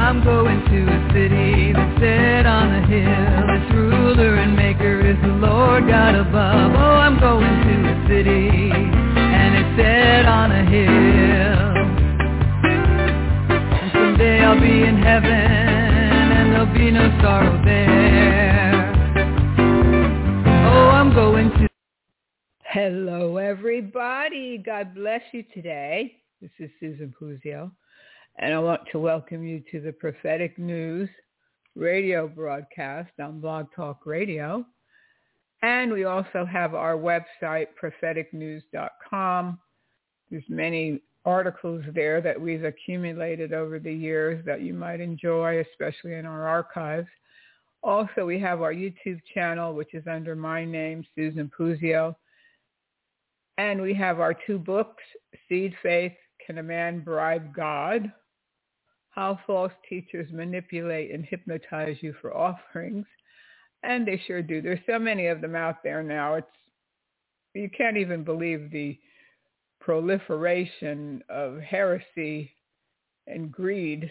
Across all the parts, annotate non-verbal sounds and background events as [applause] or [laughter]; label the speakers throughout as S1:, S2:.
S1: I'm going to a city that's set on a hill. Its ruler and maker is the Lord God above. Oh, I'm going to a city and it's set on a hill. And someday I'll be in heaven and there'll be no sorrow there. Oh, I'm going to Hello everybody. God bless you today. This is Susan Puzio. And I want to welcome you to the Prophetic News radio broadcast on Blog Talk Radio. And we also have our website, propheticnews.com. There's many articles there that we've accumulated over the years that you might enjoy, especially in our archives. Also, we have our YouTube channel, which is under my name, Susan Puzio. And we have our two books, Seed Faith, Can a Man Bribe God? How False Teachers Manipulate and Hypnotize You for Offerings. And they sure do. There's so many of them out there now. It's you can't even believe the proliferation of heresy and greed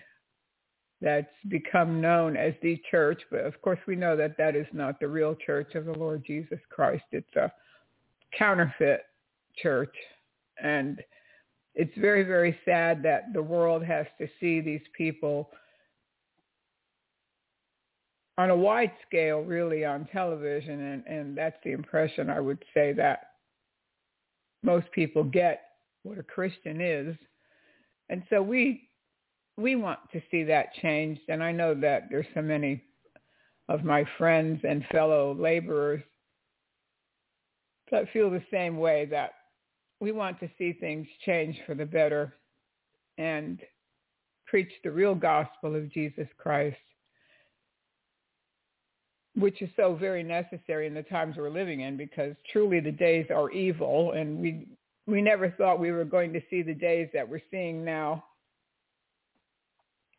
S1: that's become known as the church. But of course, we know that that is not the real church of the Lord Jesus Christ. It's a counterfeit church. And it's very, very sad that the world has to see these people on a wide scale, really, on television. And, and that's the impression I would say that most people get what a Christian is. And so we we want to see that changed. And I know that there's so many of my friends and fellow laborers that feel the same way that we want to see things change for the better and preach the real gospel of Jesus Christ, which is so very necessary in the times we're living in because truly the days are evil and we we never thought we were going to see the days that we're seeing now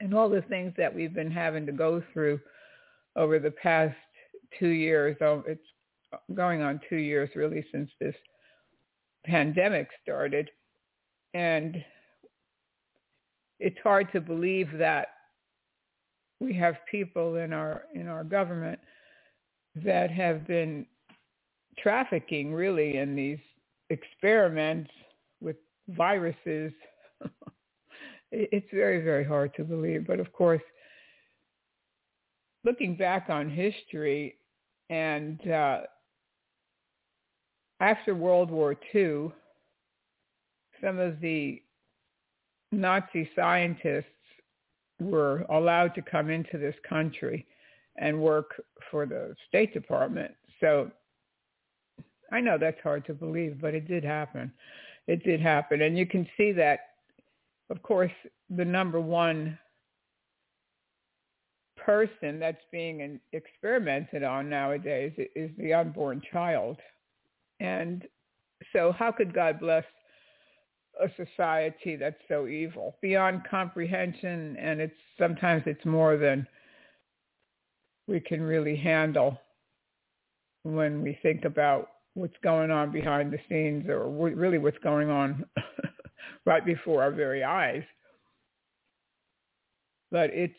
S1: and all the things that we've been having to go through over the past two years. Oh, it's going on two years really since this pandemic started. And it's hard to believe that we have people in our in our government that have been trafficking really in these experiments with viruses. [laughs] it's very, very hard to believe. But of course, looking back on history and uh, after World War II, some of the Nazi scientists were allowed to come into this country and work for the State Department. So I know that's hard to believe, but it did happen. It did happen. And you can see that, of course, the number one person that's being experimented on nowadays is the unborn child. And so how could God bless a society that's so evil beyond comprehension and it's sometimes it's more than we can really handle when we think about what's going on behind the scenes or really what's going on [laughs] right before our very eyes. But it's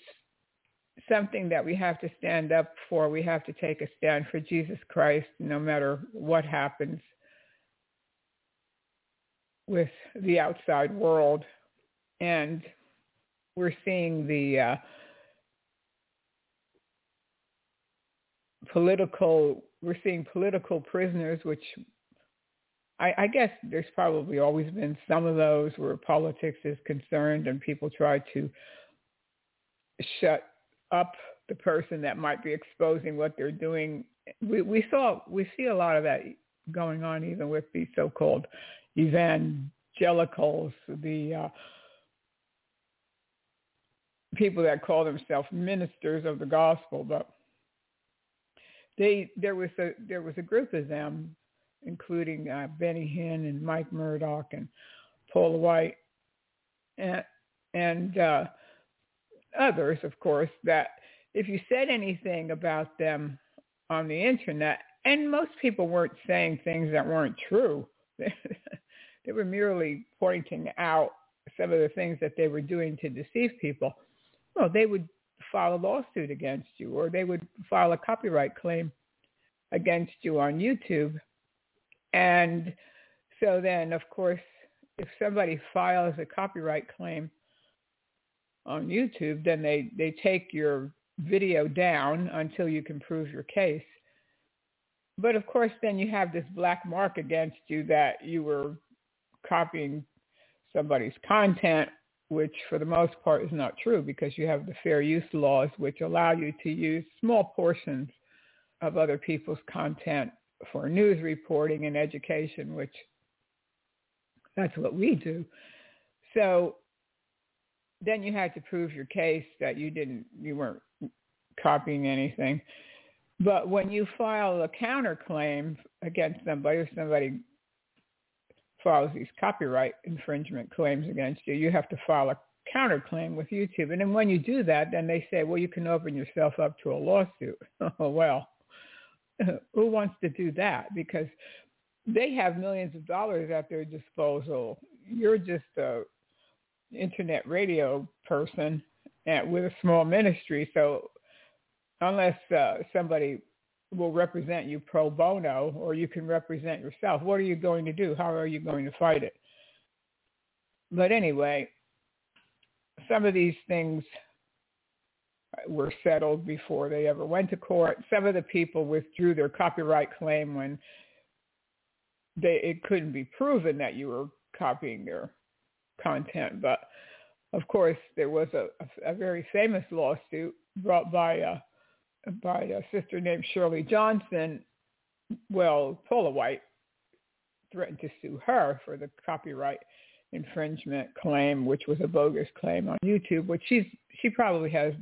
S1: something that we have to stand up for. We have to take a stand for Jesus Christ no matter what happens with the outside world. And we're seeing the uh, political, we're seeing political prisoners, which I, I guess there's probably always been some of those where politics is concerned and people try to shut up the person that might be exposing what they're doing. We we saw we see a lot of that going on even with the so-called evangelicals, the uh, people that call themselves ministers of the gospel, but they there was a there was a group of them, including uh, Benny Hinn and Mike Murdock and Paula White, and and uh, others, of course, that if you said anything about them on the internet, and most people weren't saying things that weren't true. [laughs] they were merely pointing out some of the things that they were doing to deceive people. Well, they would file a lawsuit against you or they would file a copyright claim against you on YouTube. And so then, of course, if somebody files a copyright claim on YouTube, then they, they take your video down until you can prove your case. But of course, then you have this black mark against you that you were copying somebody's content, which for the most part is not true because you have the fair use laws, which allow you to use small portions of other people's content for news reporting and education, which that's what we do. So then you had to prove your case that you didn't, you weren't copying anything. But when you file a counterclaim against somebody, or somebody files these copyright infringement claims against you, you have to file a counterclaim with YouTube. And then when you do that, then they say, well, you can open yourself up to a lawsuit. [laughs] oh, well, [laughs] who wants to do that? Because they have millions of dollars at their disposal. You're just a internet radio person with a small ministry. So unless uh, somebody will represent you pro bono or you can represent yourself, what are you going to do? How are you going to fight it? But anyway, some of these things were settled before they ever went to court. Some of the people withdrew their copyright claim when they it couldn't be proven that you were copying their content. But of course, there was a, a, very famous lawsuit brought by a by a sister named Shirley Johnson. Well, Paula White threatened to sue her for the copyright infringement claim, which was a bogus claim on YouTube, which she's she probably has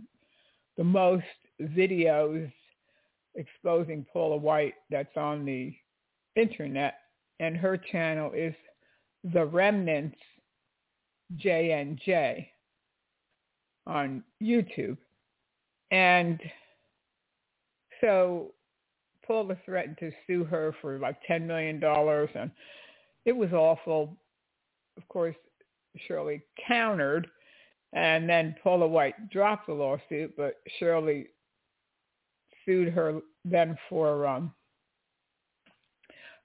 S1: the most videos exposing Paula White that's on the internet, and her channel is The Remnants JNJ on YouTube. And so Paula threatened to sue her for like $10 million, and it was awful. Of course, Shirley countered, and then Paula White dropped the lawsuit, but Shirley sued her then for um,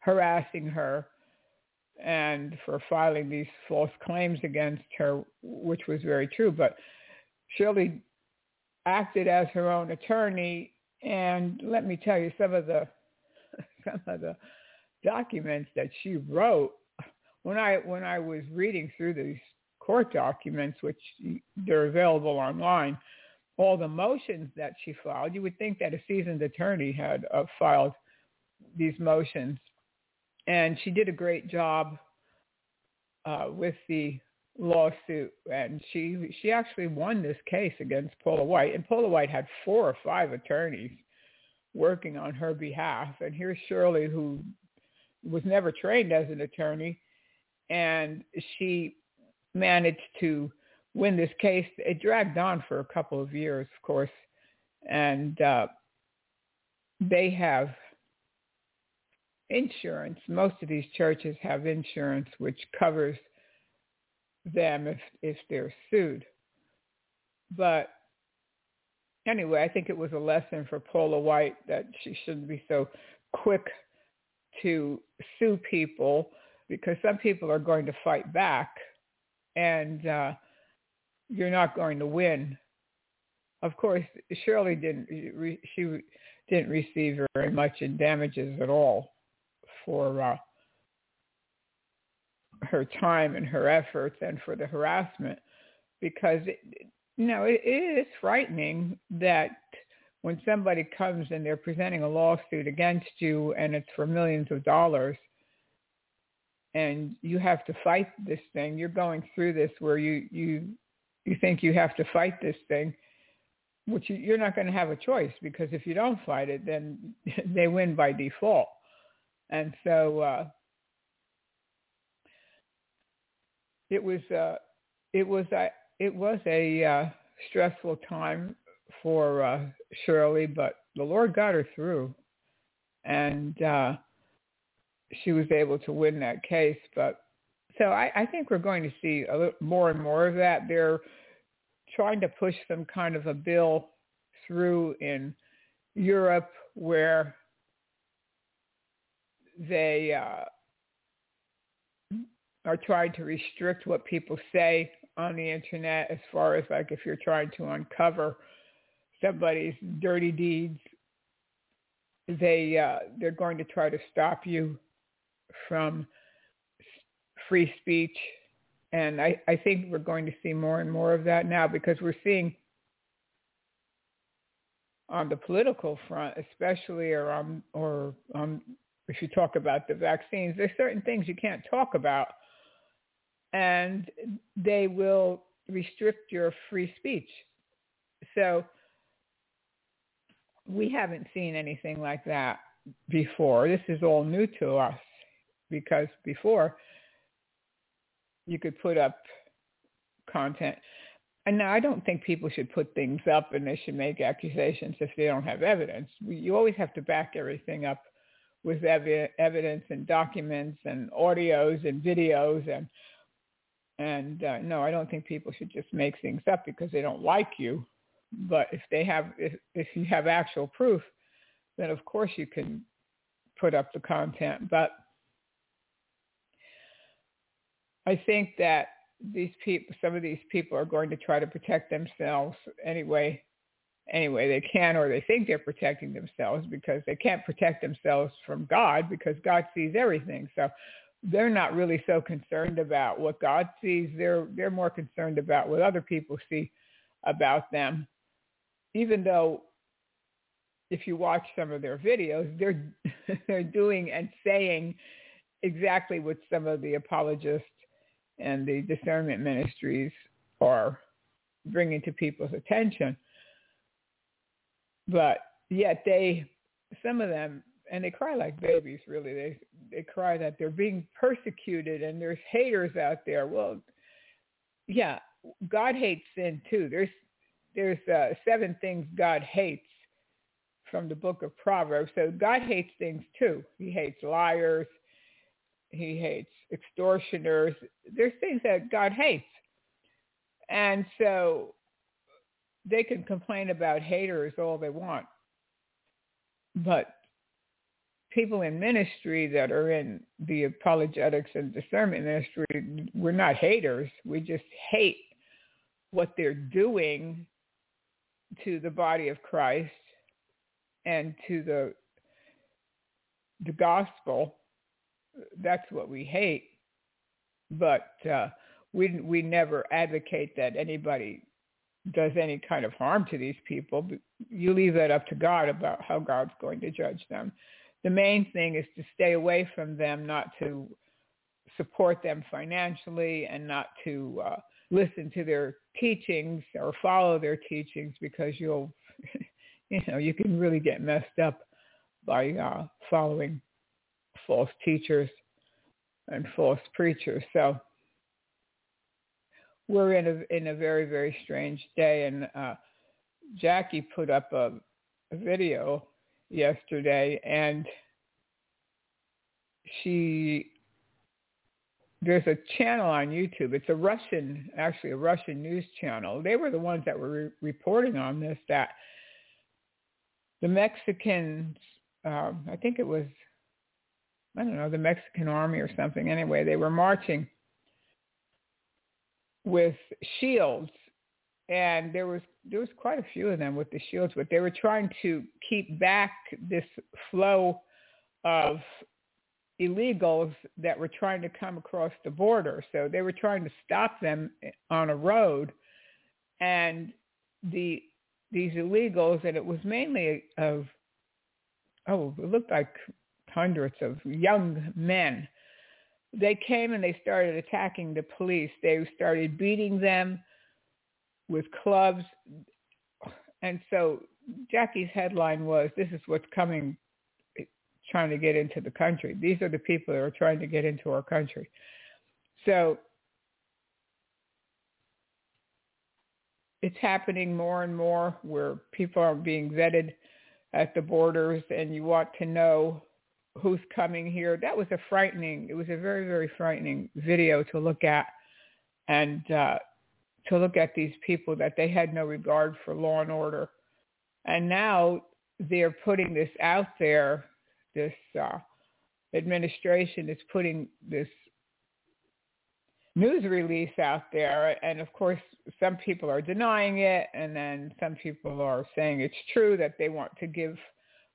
S1: harassing her and for filing these false claims against her, which was very true. But Shirley acted as her own attorney, and let me tell you some of the [laughs] some of the documents that she wrote when I when I was reading through these court documents, which they're available online, all the motions that she filed, you would think that a seasoned attorney had uh, filed these motions and she did a great job uh, with the lawsuit, and she she actually won this case against Paula White, and Paula White had four or five attorneys working on her behalf, and here's Shirley who was never trained as an attorney, and she managed to win this case. It dragged on for a couple of years, of course, and uh, they have insurance. Most of these churches have insurance which covers them if if they're sued. But anyway, I think it was a lesson for Paula White that she shouldn't be so quick to sue people because some people are going to fight back and uh, you're not going to win. Of course, Shirley didn't. She didn't receive very much in damages at all for uh, her time and her efforts and for the harassment because it, you know it, it is frightening that when somebody comes and they're presenting a lawsuit against you and it's for millions of dollars and you have to fight this thing, you're going through this where you you you think you have to fight this thing, which you, you're not going to have a choice because if you don't fight it, then [laughs] they win by default. And so uh, it was uh, it was uh, it was a uh, stressful time for uh, Shirley, but the Lord got her through, and uh, she was able to win that case. But so I, I think we're going to see a little more and more of that. They're trying to push some kind of a bill through in Europe where they uh, are trying to restrict what people say on the internet as far as like if you're trying to uncover somebody's dirty deeds they uh, they're going to try to stop you from free speech. And I, I think we're going to see more and more of that now because we're seeing on the political front, especially or on or um, if you talk about the vaccines, there's certain things you can't talk about, and they will restrict your free speech. So we haven't seen anything like that before. This is all new to us because before you could put up content. And now I don't think people should put things up and they should make accusations if they don't have evidence. You always have to back everything up with ev- evidence and documents and audios and videos and and uh, no, I don't think people should just make things up because they don't like you. But if they have if, if you have actual proof, then of course you can put up the content. But I think that these people, some of these people are going to try to protect themselves anyway, anyway they can, or they think they're protecting themselves because they can't protect themselves from God because God sees everything. So they're not really so concerned about what God sees. They're they're more concerned about what other people see about them. Even though if you watch some of their videos, they're [laughs] they're doing and saying exactly what some of the apologists and the discernment ministries are bringing to people's attention. But yet they, some of them, and they cry like babies, really. They they cry that they're being persecuted and there's haters out there. Well, yeah, God hates sin too. There's there's uh, seven things God hates from the book of Proverbs. So God hates things too. He hates liars. He hates extortioners. There's things that God hates. And so they can complain about haters all they want. But people in ministry that are in the apologetics and discernment ministry, we're not haters. We just hate what they're doing to the body of Christ and to the the gospel that's what we hate. But uh, we we never advocate that anybody does any kind of harm to these people. You leave that up to God about how God's going to judge them. The main thing is to stay away from them, not to support them financially, and not to uh, listen to their teachings or follow their teachings because you'll, [laughs] you know, you can really get messed up by uh, following false teachers and false preachers. So we're in a in a very very strange day, and uh, Jackie put up a, a video yesterday, and she there's a channel on YouTube. It's a Russian, actually a Russian news channel. They were the ones that were re- reporting on this. That the Mexicans, um, I think it was I don't know, the Mexican army or something. Anyway, they were marching with shields and there was there was quite a few of them with the shields, but they were trying to keep back this flow of illegals that were trying to come across the border. So they were trying to stop them eh, on a road, and the these illegals, and it was mainly of, oh, it looked like hundreds of young men. They came and they started attacking the police. They started beating them with clubs. And so Jackie's headline was, this is what's coming, trying to get into the country. These are the people that are trying to get into our country. So it's happening more and more where people are being vetted at the borders and you want to know who's coming here. That was a frightening, it was a very, very frightening video to look at and uh, to look at these people that they had no regard for law and order. And now they're putting this out there, this uh, administration is putting this news release out there. And of course, some people are denying it. And then some people are saying it's true that they want to give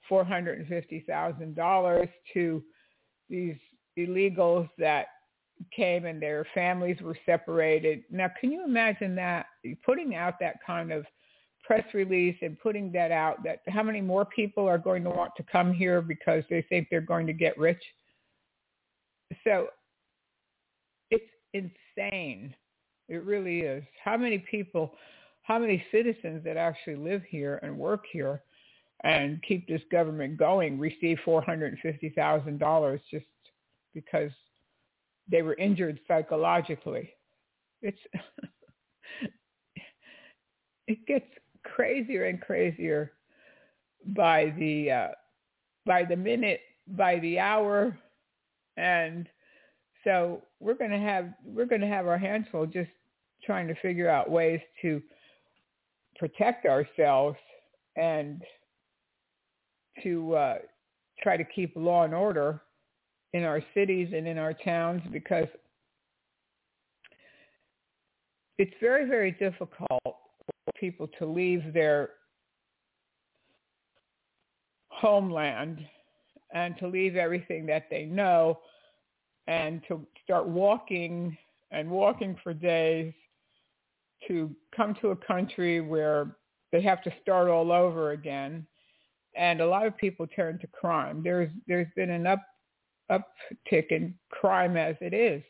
S1: $450,000 to these illegals that came and their families were separated. Now, can you imagine that putting out that kind of press release and putting that out that how many more people are going to want to come here because they think they're going to get rich? So it's insane. It really is. How many people, how many citizens that actually live here and work here and keep this government going receive $450,000 just because they were injured psychologically. It's [laughs] it gets crazier and crazier by the uh, by the minute, by the hour, and so we're going to have we're going to have our hands full just trying to figure out ways to protect ourselves and to uh, try to keep law and order in our cities and in our towns because it's very, very difficult for people to leave their homeland and to leave everything that they know and to start walking and walking for days to come to a country where they have to start all over again and a lot of people turn to crime there's there's been an up uptick in crime as it is.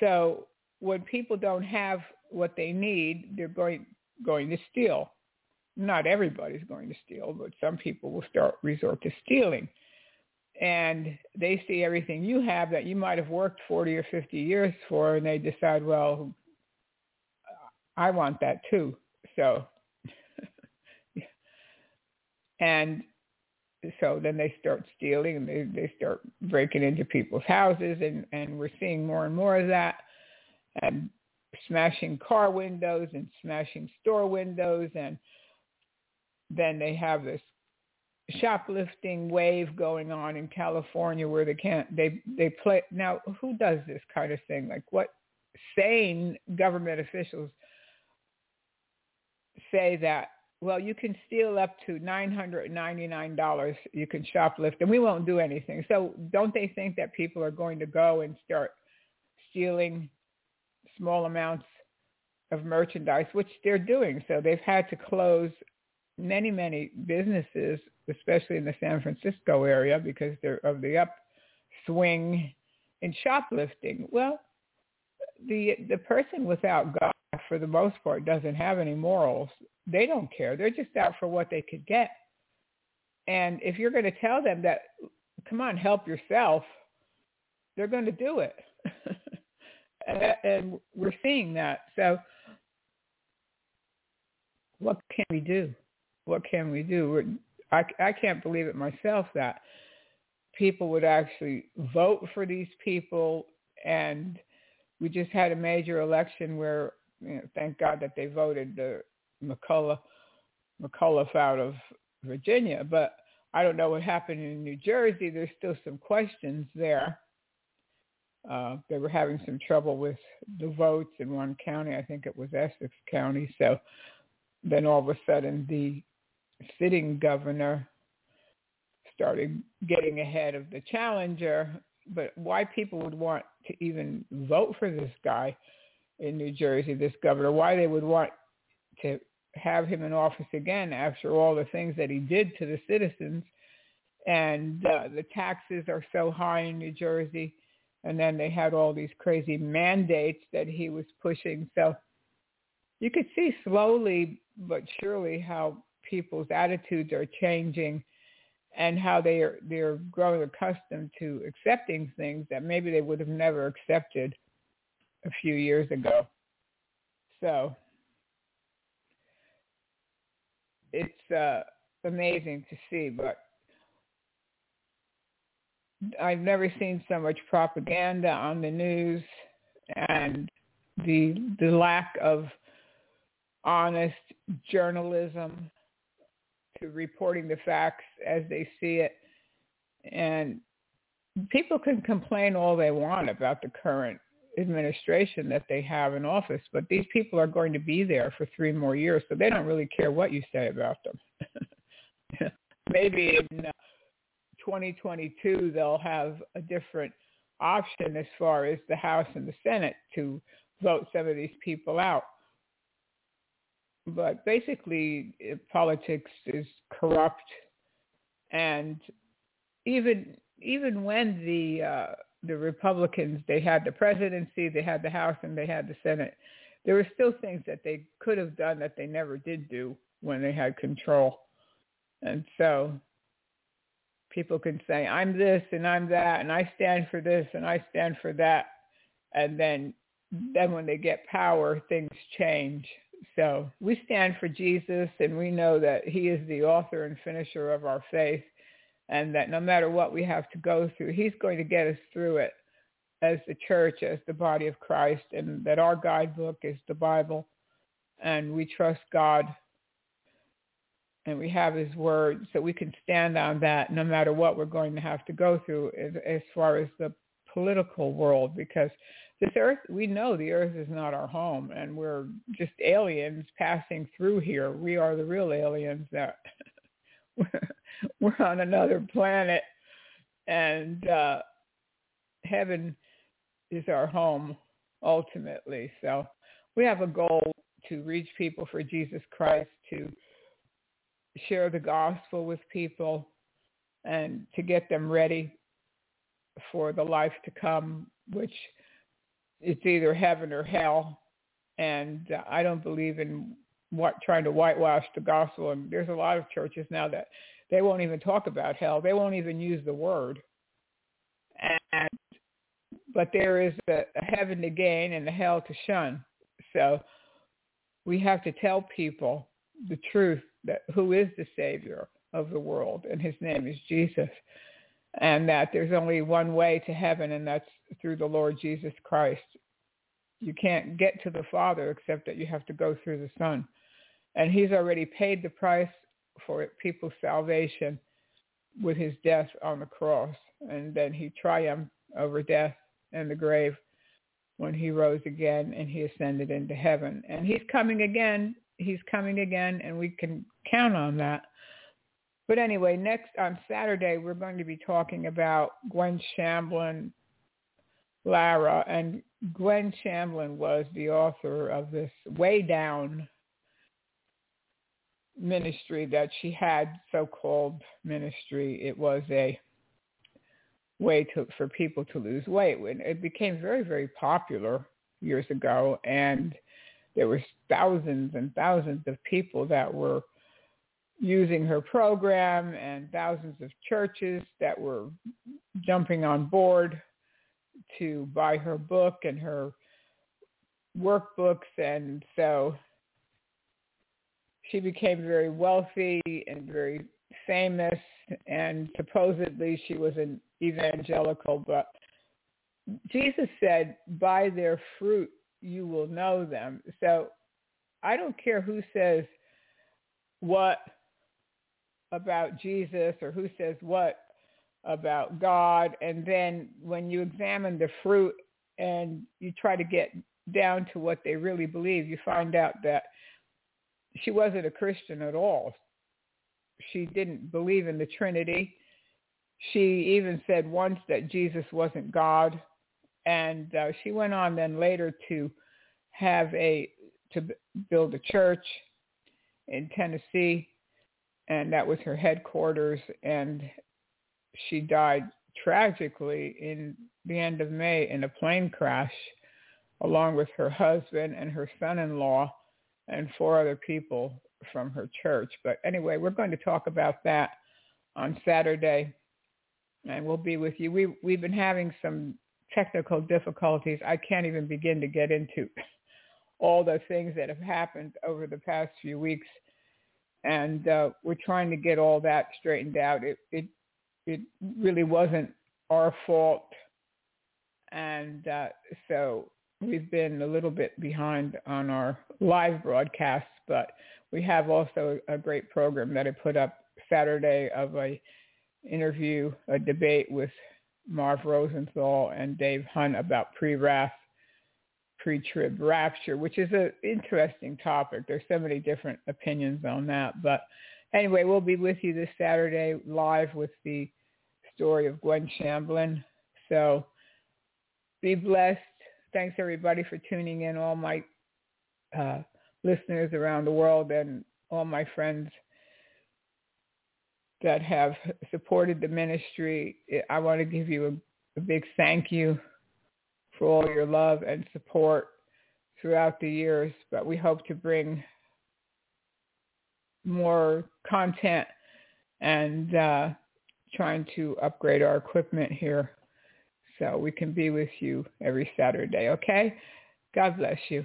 S1: So when people don't have what they need, they're going going to steal. Not everybody's going to steal, but some people will start resort to stealing. And they see everything you have that you might have worked 40 or 50 years for, and they decide, well, I want that too. So, and so then they start stealing and they, they start breaking into people's houses and, and we're seeing more and more of that. And smashing car windows and smashing store windows. And then they have this shoplifting wave going on in California where they can't they they play now who does this kind of thing? Like what sane government officials say that well, you can steal up to $999. You can shoplift, and we won't do anything. So don't they think that people are going to go and start stealing small amounts of merchandise, which they're doing. So they've had to close many, many businesses, especially in the San Francisco area, because they're of the upswing in shoplifting. Well, the the person without God, for the most part, doesn't have any morals they don't care. They're just out for what they could get. And if you're going to tell them that, come on, help yourself, they're going to do it. [laughs] and we're seeing that. So what can we do? What can we do? I, I can't believe it myself that people would actually vote for these people. And we just had a major election where, you know, thank God that they voted the McCullough, McCullough out of Virginia. But I don't know what happened in New Jersey. There's still some questions there. Uh, they were having some trouble with the votes in one county. I think it was Essex County. So then all of a sudden the sitting governor started getting ahead of the challenger. But why people would want to even vote for this guy in New Jersey, this governor, why they would want to have him in office again after all the things that he did to the citizens. And uh, the taxes are so high in New Jersey. And then they had all these crazy mandates that he was pushing. So you could see slowly but surely how people's attitudes are changing and how they are they're growing accustomed to accepting things that maybe they would have never accepted a few years ago. So it's uh, amazing to see, but I've never seen so much propaganda on the news and the the lack of honest journalism to reporting the facts as they see it. And people can complain all they want about the current administration that they have in office, but these people are going to be there for three more years, so they don't really care what you say about them. [laughs] Maybe in 2022 they'll have a different option as far as the House and the Senate to vote some of these people out but basically politics is corrupt and even even when the uh, the Republicans they had the presidency, they had the House and they had the Senate, there were still things that they could have done that they never did do when they had control. And so people can say, I'm this and I'm that and I stand for this and I stand for that. And then then when they get power, things change. So we stand for Jesus and we know that he is the author and finisher of our faith and that no matter what we have to go through, he's going to get us through it as the church, as the body of Christ, and that our guidebook is the Bible. And we trust God and we have his word so we can stand on that no matter what we're going to have to go through as, as far as the political world because this earth, we know the earth is not our home and we're just aliens passing through here. We are the real aliens that [laughs] we're on another planet and uh, heaven is our home ultimately. So we have a goal to reach people for Jesus Christ, to share the gospel with people and to get them ready for the life to come, which it's either heaven or hell. And uh, I don't believe in what trying to whitewash the gospel. And there's a lot of churches now that they won't even talk about hell. They won't even use the word. And but there is a, a heaven to gain and a hell to shun. So we have to tell people the truth that who is the savior of the world and his name is Jesus and that there's only one way to heaven, and that's through the Lord Jesus Christ. You can't get to the Father except that you have to go through the Son. And he's already paid the price for people's salvation with his death on the cross. And then he triumphed over death and the grave when he rose again and he ascended into heaven. And he's coming again. He's coming again, and we can count on that. But anyway, next on Saturday, we're going to be talking about Gwen Shamblin Lara. And Gwen Shamblin was the author of this Weigh Down ministry that she had, so-called ministry. It was a way to, for people to lose weight. It became very, very popular years ago. And there were thousands and thousands of people that were using her program and thousands of churches that were jumping on board to buy her book and her workbooks and so she became very wealthy and very famous and supposedly she was an evangelical but Jesus said by their fruit you will know them so I don't care who says what about Jesus or who says what about God. And then when you examine the fruit and you try to get down to what they really believe, you find out that she wasn't a Christian at all. She didn't believe in the Trinity. She even said once that Jesus wasn't God. And uh, she went on then later to have a, to build a church in Tennessee, and that was her headquarters. And she died tragically in the end of May in a plane crash, along with her husband and her son-in-law and four other people from her church. But anyway, we're going to talk about that on Saturday, and we'll be with you. We we've been having some technical difficulties. I can't even begin to get into [laughs] all the things that have happened over the past few weeks, and uh, we're trying to get all that straightened out. It it it really wasn't our fault, and uh, so we've been a little bit behind on our live broadcasts, but we have also a great program that I put up Saturday of a interview, a debate with Marv Rosenthal and Dave Hunt about pre-wrath, pre-trib rapture, which is an interesting topic. There's so many different opinions on that. But anyway, we'll be with you this Saturday live with the story of Gwen Shamblin. So be blessed. Thanks everybody for tuning in, all my uh, listeners around the world and all my friends that have supported the ministry. I want to give you a, a big thank you for all your love and support throughout the years, but we hope to bring more content and uh, trying to upgrade our equipment here so we can be with you every Saturday, okay? God bless you.